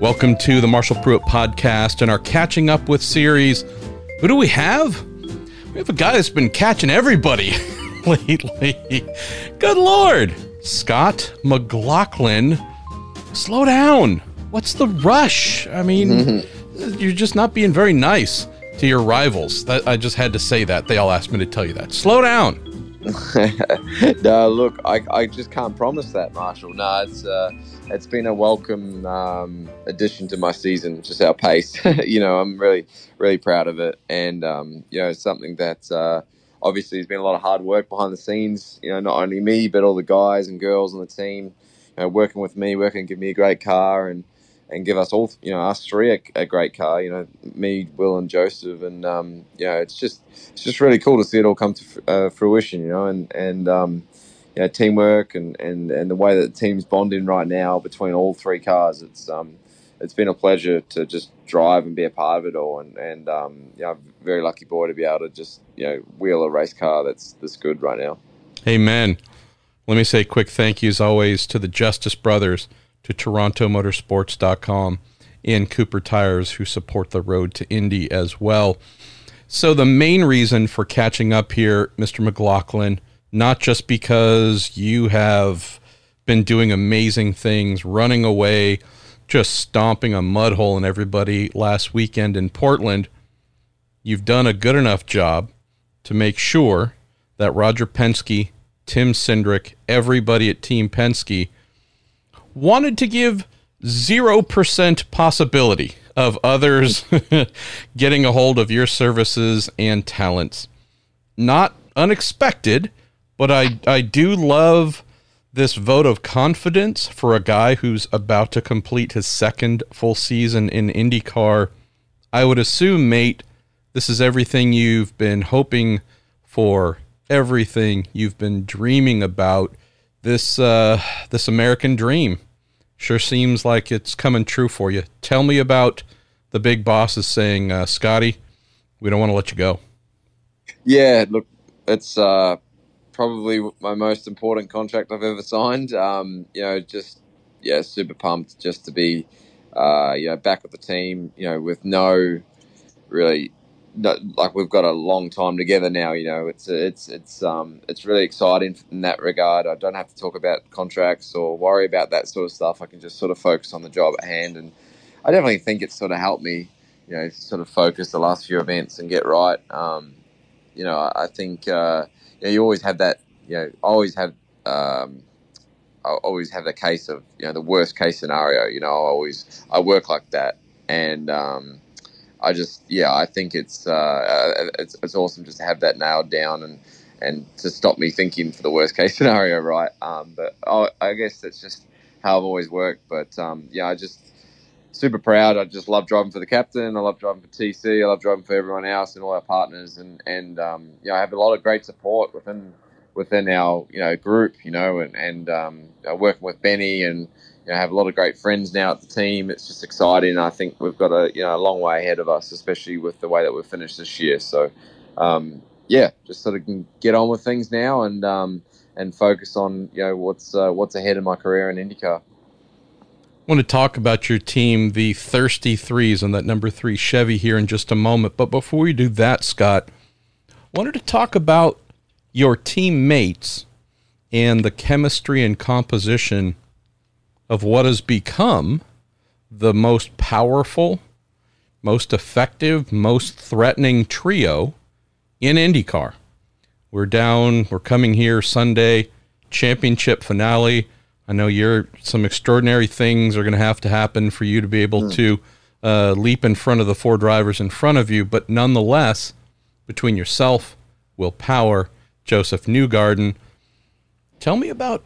Welcome to the Marshall Pruett podcast and our catching up with series. Who do we have? We have a guy that's been catching everybody lately. Good Lord. Scott McLaughlin. Slow down. What's the rush? I mean, mm-hmm. you're just not being very nice to your rivals. That, I just had to say that. They all asked me to tell you that. Slow down. no, look, I, I just can't promise that, Marshall. No, it's uh, it's been a welcome um, addition to my season, just our pace. you know, I'm really really proud of it, and um, you know, it's something that uh, obviously has been a lot of hard work behind the scenes. You know, not only me, but all the guys and girls on the team, you know, working with me, working to give me a great car, and and give us all, you know, us three a, a great car. You know, me, Will, and Josef, and um, you know, it's just it's just really cool to see it all come to uh, fruition. You know, and and um, you know, teamwork and, and and the way that the team's bonding right now between all three cars. It's um, it's been a pleasure to just drive and be a part of it all, and and um, you know, I'm very lucky boy to be able to just you know wheel a race car that's this good right now. Amen. Let me say a quick thank you as always to the Justice Brothers to TorontoMotorsports.com and Cooper Tires, who support the road to Indy as well. So, the main reason for catching up here, Mr. McLaughlin, not just because you have been doing amazing things, running away, just stomping a mud hole in everybody last weekend in Portland. You've done a good enough job to make sure that Roger Penske, Tim Cindric, everybody at Team Penske wanted to give 0% possibility of others getting a hold of your services and talents. Not unexpected, but I, I do love this vote of confidence for a guy who's about to complete his second full season in IndyCar. I would assume, mate, this is everything you've been hoping for, everything you've been dreaming about. This uh, this American dream Sure seems like it's coming true for you. Tell me about the big bosses saying, uh, Scotty, we don't want to let you go. Yeah, look, it's uh, probably my most important contract I've ever signed. Um, you know, just yeah, super pumped just to be uh, you know back with the team. You know, with no really like we've got a long time together now. You know, it's it's it's um it's really exciting in that regard. I don't have to talk about contracts or worry about that sort of stuff. I can just sort of focus on the job at hand, and I definitely think it's sort of helped me, you know, sort of focus the last few events and get right. Um, you know, I think uh, you, know, you always have that. You know, always have. Um, I always have the case of you know the worst case scenario. You know, I always I work like that, and um, I just yeah, I think it's uh, it's it's awesome just to have that nailed down and and to stop me thinking for the worst case scenario, right? Um, but I, I, guess that's just how I've always worked. But um, yeah, I just super proud. I just love driving for the captain. I love driving for TC. I love driving for everyone else and all our partners. And and um, know, I have a lot of great support within within our you know group. You know, and and um, working with Benny and you know, have a lot of great friends now at the team. It's just exciting. I think we've got a you know a long way ahead of us, especially with the way that we've finished this year. So, um, yeah, just sort of can get on with things now and um, and focus on you know what's uh, what's ahead in my career in IndyCar. I want to talk about your team, the Thirsty Threes, and that number three Chevy here in just a moment. But before we do that, Scott, I wanted to talk about your teammates and the chemistry and composition of what has become the most powerful, most effective, most threatening trio in IndyCar. We're down, we're coming here Sunday, championship finale. I know you're some extraordinary things are going to have to happen for you to be able mm. to uh, leap in front of the four drivers in front of you, but nonetheless, between yourself, Will Josef Newgarden, tell me about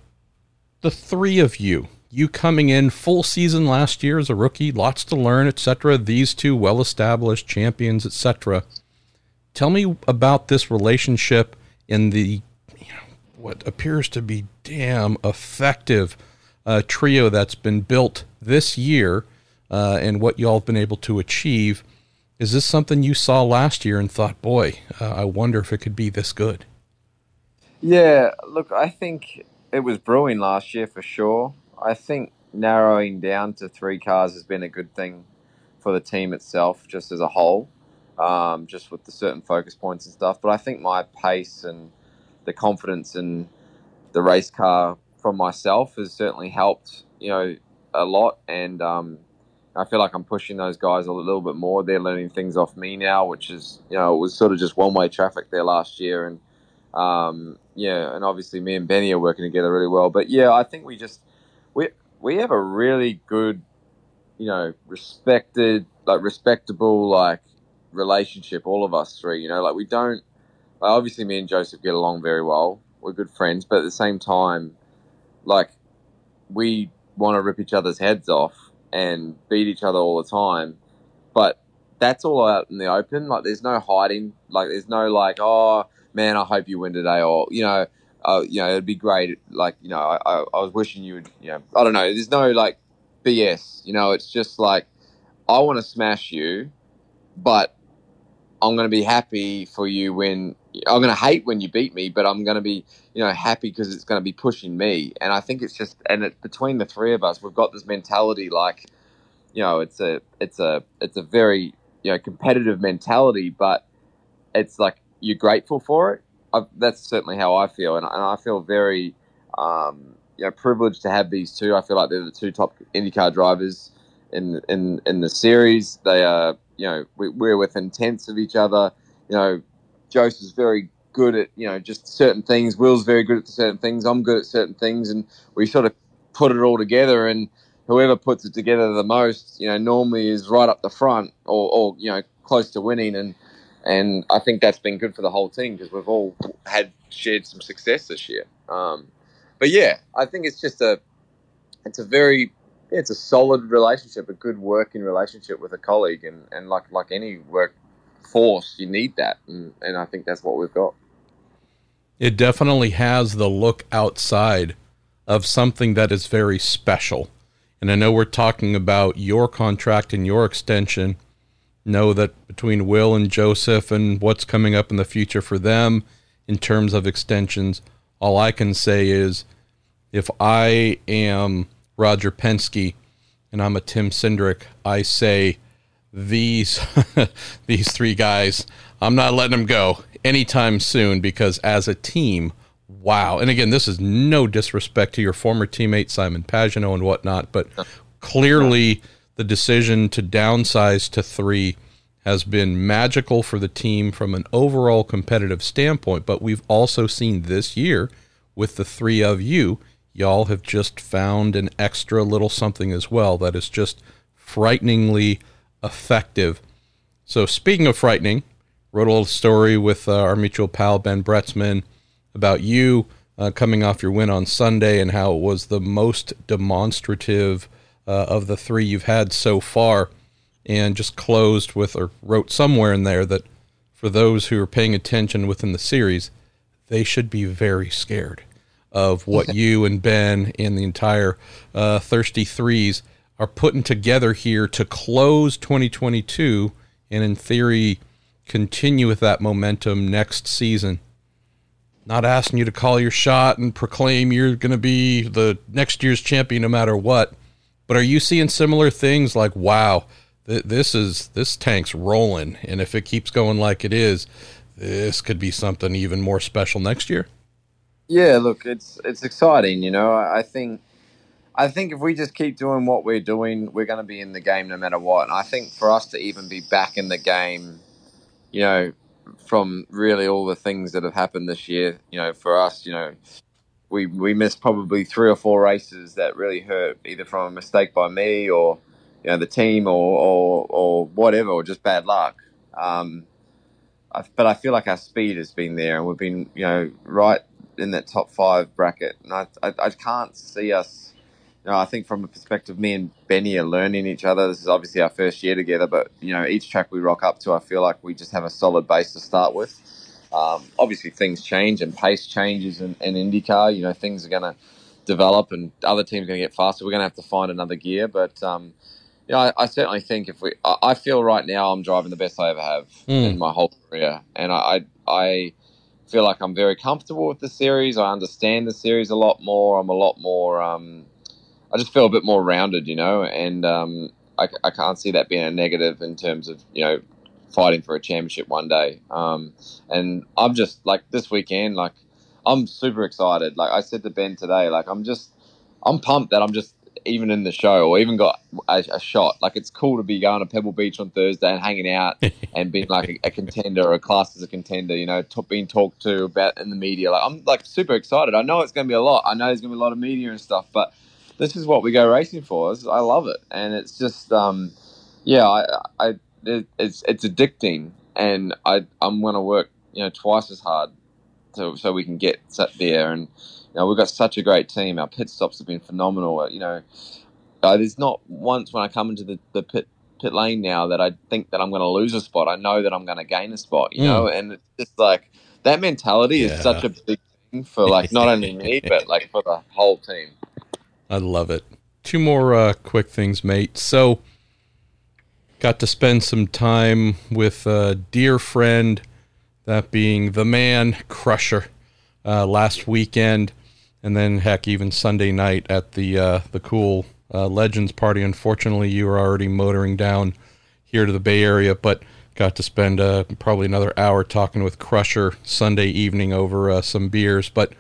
the three of you you coming in full season last year as a rookie, lots to learn, etc. These two well-established champions, etc. Tell me about this relationship in the you know, what appears to be damn effective uh, trio that's been built this year, uh, and what y'all have been able to achieve. Is this something you saw last year and thought, boy, uh, I wonder if it could be this good? Yeah, look, I think it was brewing last year for sure. I think narrowing down to three cars has been a good thing for the team itself, just as a whole, um, just with the certain focus points and stuff. But I think my pace and the confidence in the race car from myself has certainly helped, you know, a lot. And um, I feel like I'm pushing those guys a little bit more. They're learning things off me now, which is, you know, it was sort of just one way traffic there last year. And um, yeah, and obviously me and Benny are working together really well. But yeah, I think we just we we have a really good, you know, respected like respectable like relationship. All of us three, you know, like we don't. Like obviously, me and Josef get along very well. We're good friends, but at the same time, like we want to rip each other's heads off and beat each other all the time. But that's all out in the open. Like there's no hiding. Like there's no like, oh man, I hope you win today, or you know, uh, you know, it'd be great. Like you know, I, I, I was wishing you would. You know, I don't know. There's no like BS. You know, it's just like I want to smash you, but I'm going to be happy for you when I'm going to hate when you beat me, but I'm going to be, you know, happy because it's going to be pushing me. And I think it's just, and it, between the three of us, we've got this mentality like, you know, it's a, it's a, it's a very, you know, competitive mentality, but it's like you're grateful for it. I, that's certainly how I feel, and, and I feel very, um, you know, privileged to have these two. I feel like they're the two top IndyCar drivers in in in the series. They are, you know, we, we're within tenths of each other. You know, Josef's very good at you know just certain things. Will's very good at certain things. I'm good at certain things, and we sort of put it all together. And whoever puts it together the most, you know, normally is right up the front or, or you know close to winning. And and I think that's been good for the whole team because we've all had shared some success this year. Um, but yeah, I think it's just a it's a very it's a solid relationship, a good working relationship with a colleague, and, and like like any work force, you need that, and, and I think that's what we've got. It definitely has the look outside of something that is very special. And I know we're talking about your contract and your extension. Know that between Will and Josef and what's coming up in the future for them in terms of extensions, all I can say is if I am Roger Penske and I'm a Tim Cindric, I say these these three guys, I'm not letting them go anytime soon because as a team, wow. And again, this is no disrespect to your former teammate Simon Pagenaud and whatnot, but clearly the decision to downsize to three has been magical for the team from an overall competitive standpoint. But we've also seen this year with the three of you, y'all have just found an extra little something as well that is just frighteningly effective. So, speaking of frightening, wrote a little story with uh, our mutual pal Ben Bretzman about you uh, coming off your win on Sunday and how it was the most demonstrative uh, of the three you've had so far. And just closed with, or wrote somewhere in there that for those who are paying attention within the series, they should be very scared of what you and Ben and the entire uh, Thirsty Threes are putting together here to close 2022 and, in theory, continue with that momentum next season. Not asking you to call your shot and proclaim you're going to be the next year's champion no matter what, but are you seeing similar things like, wow, th- this is this tank's rolling, and if it keeps going like it is, this could be something even more special next year? Yeah, look, it's it's exciting. You know, I think I think if we just keep doing what we're doing, we're going to be in the game no matter what. And I think for us to even be back in the game, you know, from really all the things that have happened this year, you know, for us, you know, we we missed probably three or four races that really hurt, either from a mistake by me or you know the team or or, or whatever, or just bad luck. Um, I, but I feel like our speed has been there, and we've been you know right in that top five bracket, and I I, I can't see us you know, I think from a perspective, me and Benny are learning each other. This is obviously our first year together, but you know, each track we rock up to, I feel like we just have a solid base to start with. Um, obviously, things change and pace changes in, in IndyCar. You know, things are going to develop and other teams are going to get faster. We're going to have to find another gear, but um, you know, I, I, certainly think if we, I, I, feel right now I'm driving the best I ever have mm. in my whole career, and I, I feel like I'm very comfortable with the series. I understand the series a lot more. I'm a lot more. Um, I just feel a bit more rounded, you know, and um, I, I can't see that being a negative in terms of you know fighting for a championship one day. Um, and I'm just like this weekend, like I'm super excited. Like I said to Ben today, like I'm just I'm pumped that I'm just even in the show or even got a, a, shot. Like it's cool to be going to Pebble Beach on Thursday and hanging out and being like a, a contender or a class as a contender. You know, t- being talked to about in the media. Like I'm like super excited. I know it's going to be a lot. I know there's going to be a lot of media and stuff, but this is what we go racing for. I love it, and it's just um, yeah, I, I it, it's it's addicting, and I I'm going to work you know twice as hard so so we can get set there and you know, we've got such a great team. Our pit stops have been phenomenal. You know, uh, there's not once when I come into the, the pit pit lane now that I think that I'm going to lose a spot. I know that I'm going to gain a spot. You mm. know, and it's just like that mentality yeah. is such a big thing for like not only me but like for the whole team. I love it. Two more uh, quick things, mate. So, got to spend some time with a dear friend, that being the man Crusher, uh, last weekend and then heck, even Sunday night at the uh, the cool uh, Legends party. Unfortunately, you were already motoring down here to the Bay Area, but got to spend uh, probably another hour talking with Crusher Sunday evening over uh, some beers. But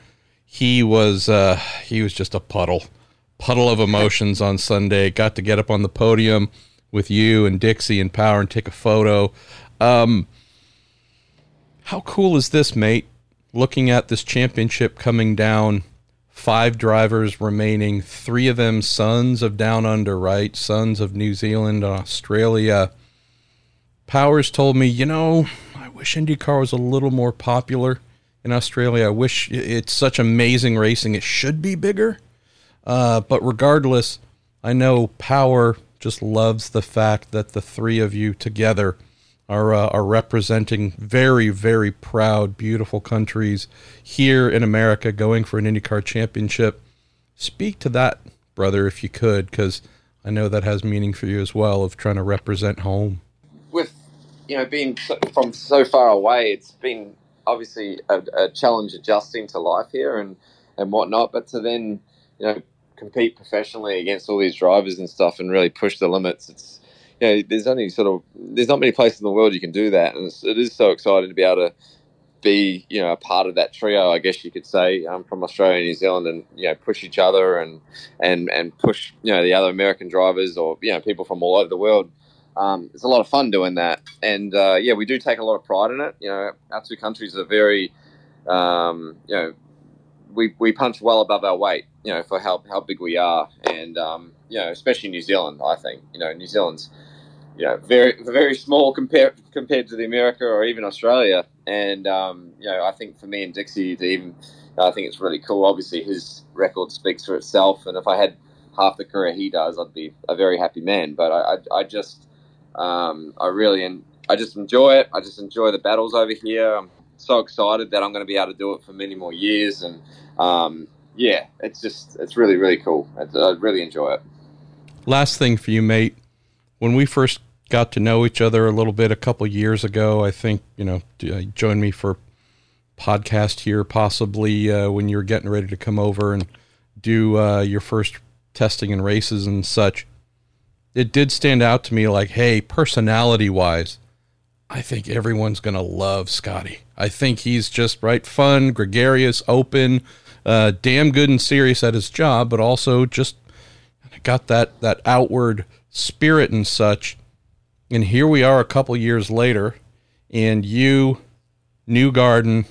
he was uh, he was just a puddle, puddle of emotions on Sunday. Got to get up on the podium with you and Dixie and Power and take a photo. Um, how cool is this, mate? Looking at this championship coming down five drivers remaining, three of them sons of Down Under, right? Sons of New Zealand and Australia. Powers told me, you know, I wish IndyCar was a little more popular in Australia. I wish it's such amazing racing. It should be bigger. Uh, but regardless, I know Power just loves the fact that the three of you together are uh, are representing very very proud, beautiful countries here in America, going for an IndyCar championship. Speak to that, brother, if you could, because I know that has meaning for you as well of trying to represent home. With you know being from so far away, it's been obviously a, a challenge adjusting to life here and and whatnot. But to then you know compete professionally against all these drivers and stuff and really push the limits, it's you know, there's only sort of there's not many places in the world you can do that, and it's, it is so exciting to be able to be you know a part of that trio, I guess you could say, um, from Australia and New Zealand, and you know push each other and and and push you know the other American drivers or you know people from all over the world. Um, it's a lot of fun doing that, and uh, yeah, we do take a lot of pride in it. You know, our two countries are very, um, you know, we, we punch well above our weight, you know, for how, how big we are, and um, you know, especially New Zealand. I think you know New Zealand's you know, very very small compared compared to the America or even Australia. And um, you know, I think for me and Dixie to even, I think it's really cool. Obviously, his record speaks for itself, and if I had half the career he does, I'd be a very happy man. But I, I, I just, um, I really, and I just enjoy it. I just enjoy the battles over here. I'm so excited that I'm going to be able to do it for many more years, and um, yeah, it's just, it's really, really cool. I really enjoy it. Last thing for you, mate when we first got to know each other a little bit a couple years ago, I think you know uh, joined me for podcast here possibly uh, when you were getting ready to come over and do uh, your first testing and races and such. It did stand out to me like, hey, personality wise, I think everyone's gonna love Scotty. I think he's just right, fun, gregarious, open, uh, damn good and serious at his job, but also just got that that outward spirit and such. And here we are a couple years later, and you, Newgarden,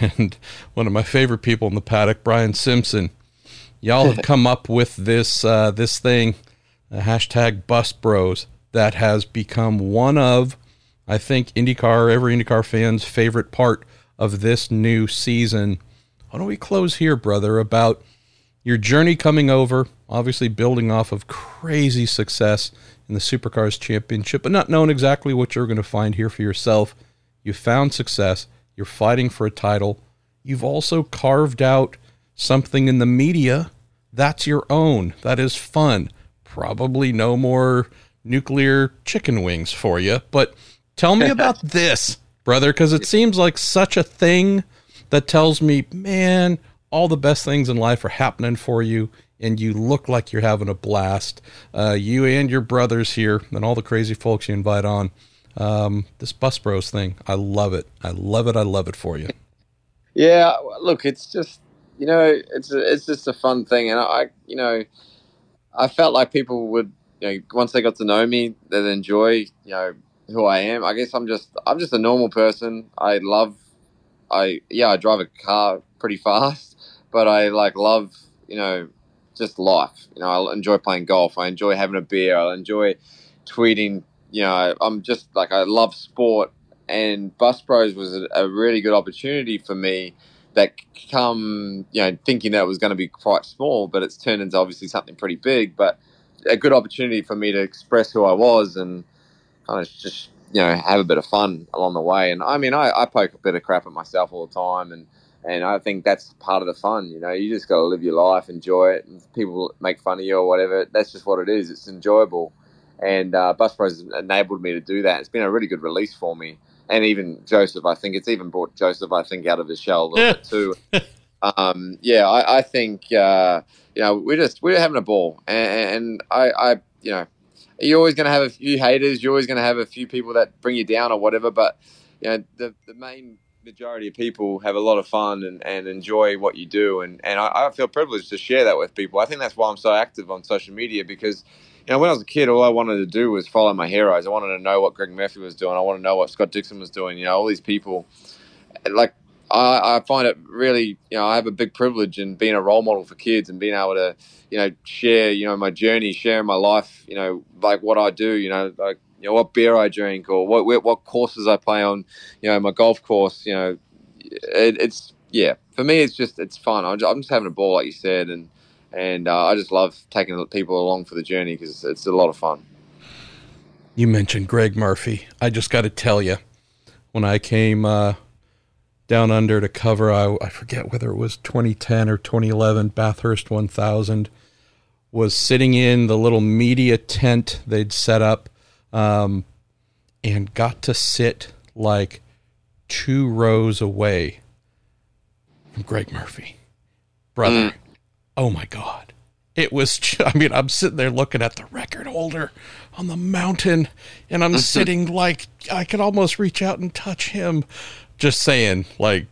and one of my favorite people in the paddock, Brian Simpson, y'all have come up with this uh, this thing, hashtag Bus Bros, that has become one of, I think, IndyCar, every IndyCar fan's favorite part of this new season. Why don't we close here, brother, about your journey coming over, obviously building off of crazy success in the Supercars Championship, but not knowing exactly what you're going to find here for yourself. You found success. You're fighting for a title. You've also carved out something in the media that's your own. That is fun. Probably no more nuclear chicken wings for you, but tell me about this, brother, because it seems like such a thing that tells me, man, all the best things in life are happening for you and you look like you're having a blast. Uh, you and your brothers here, and all the crazy folks you invite on. Um, this Bus Bros thing, I love it. I love it. I love it for you. Yeah, look, it's just you know, it's a, it's just a fun thing, and I, you know, I felt like people would, you know, once they got to know me, they'd enjoy, you know, who I am. I guess I'm just I'm just a normal person. I love, I yeah, I drive a car pretty fast, but I like love, you know, just life. You know, I enjoy playing golf. I enjoy having a beer. I enjoy tweeting. You know, I'm just like I love sport, and Bus Bros was a, a really good opportunity for me. That come, you know, thinking that was going to be quite small, but it's turned into obviously something pretty big. But a good opportunity for me to express who I was and kind of just you know have a bit of fun along the way. And I mean, I, I poke a bit of crap at myself all the time, and and I think that's part of the fun. You know, you just got to live your life, enjoy it. And people make fun of you or whatever. That's just what it is. It's enjoyable, and uh, Bus Bros has enabled me to do that. It's been a really good release for me, and even Josef. I think it's even brought Josef. I think out of his shell a little bit too. Um, yeah, I, I think uh, you know we're just we're having a ball, and, and I, I you know you're always going to have a few haters. You're always going to have a few people that bring you down or whatever. But you know, the the main majority of people have a lot of fun and, and enjoy what you do. And and I, I feel privileged to share that with people. I think that's why I'm so active on social media because. You know, when I was a kid, all I wanted to do was follow my heroes. I wanted to know what Greg Murphy was doing. I want to know what Scott Dixon was doing. You know, all these people. Like I, I, find it really, you know, I have a big privilege in being a role model for kids and being able to, you know, share, you know, my journey, share my life, you know, like what I do, you know, like, you know, what beer I drink or what what courses I play on, you know, my golf course, you know, it, it's yeah, for me, it's just it's fun. I'm just, I'm just having a ball, like you said, and and uh, I just love taking people along for the journey because it's a lot of fun. You mentioned Greg Murphy. I just got to tell you, when I came. Uh down under to cover. I, I forget whether it was 2010 or 2011. Bathurst 1000 was sitting in the little media tent they'd set up, um, and got to sit like two rows away from Greg Murphy, brother. Mm. Oh my God. It was, I mean, I'm sitting there looking at the record holder on the mountain, and I'm sitting like I could almost reach out and touch him just saying, like,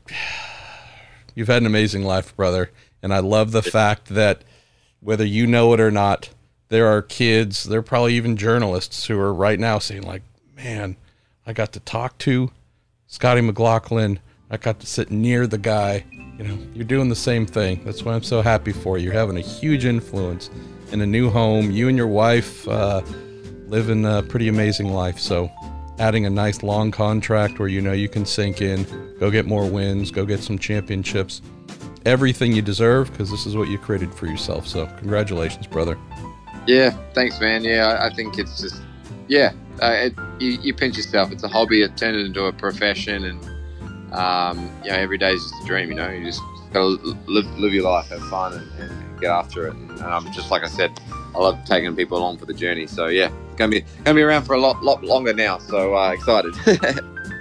you've had an amazing life, brother. And I love the fact that whether you know it or not, there are kids, there are probably even journalists who are right now saying, like, man, I got to talk to Scotty McLaughlin. I got to sit near the guy. You know, you're doing the same thing. That's why I'm so happy for you. You're having a huge influence in a new home. You and your wife uh, a pretty amazing life. So adding a nice long contract where you know you can sink in, go get more wins, go get some championships, everything you deserve because this is what you created for yourself. So, congratulations, brother. Yeah, thanks, man. Yeah, I, think it's just, yeah, uh, it, you, you, pinch yourself. It's a hobby, it turned into a profession, and, um, you know, every day is just a dream, you know, you just gotta live, live your life, have fun, and, and get after it. And, um, just like I said, I love taking people along for the journey. So, yeah, gonna be gonna be around for a lot lot longer now. So uh, excited.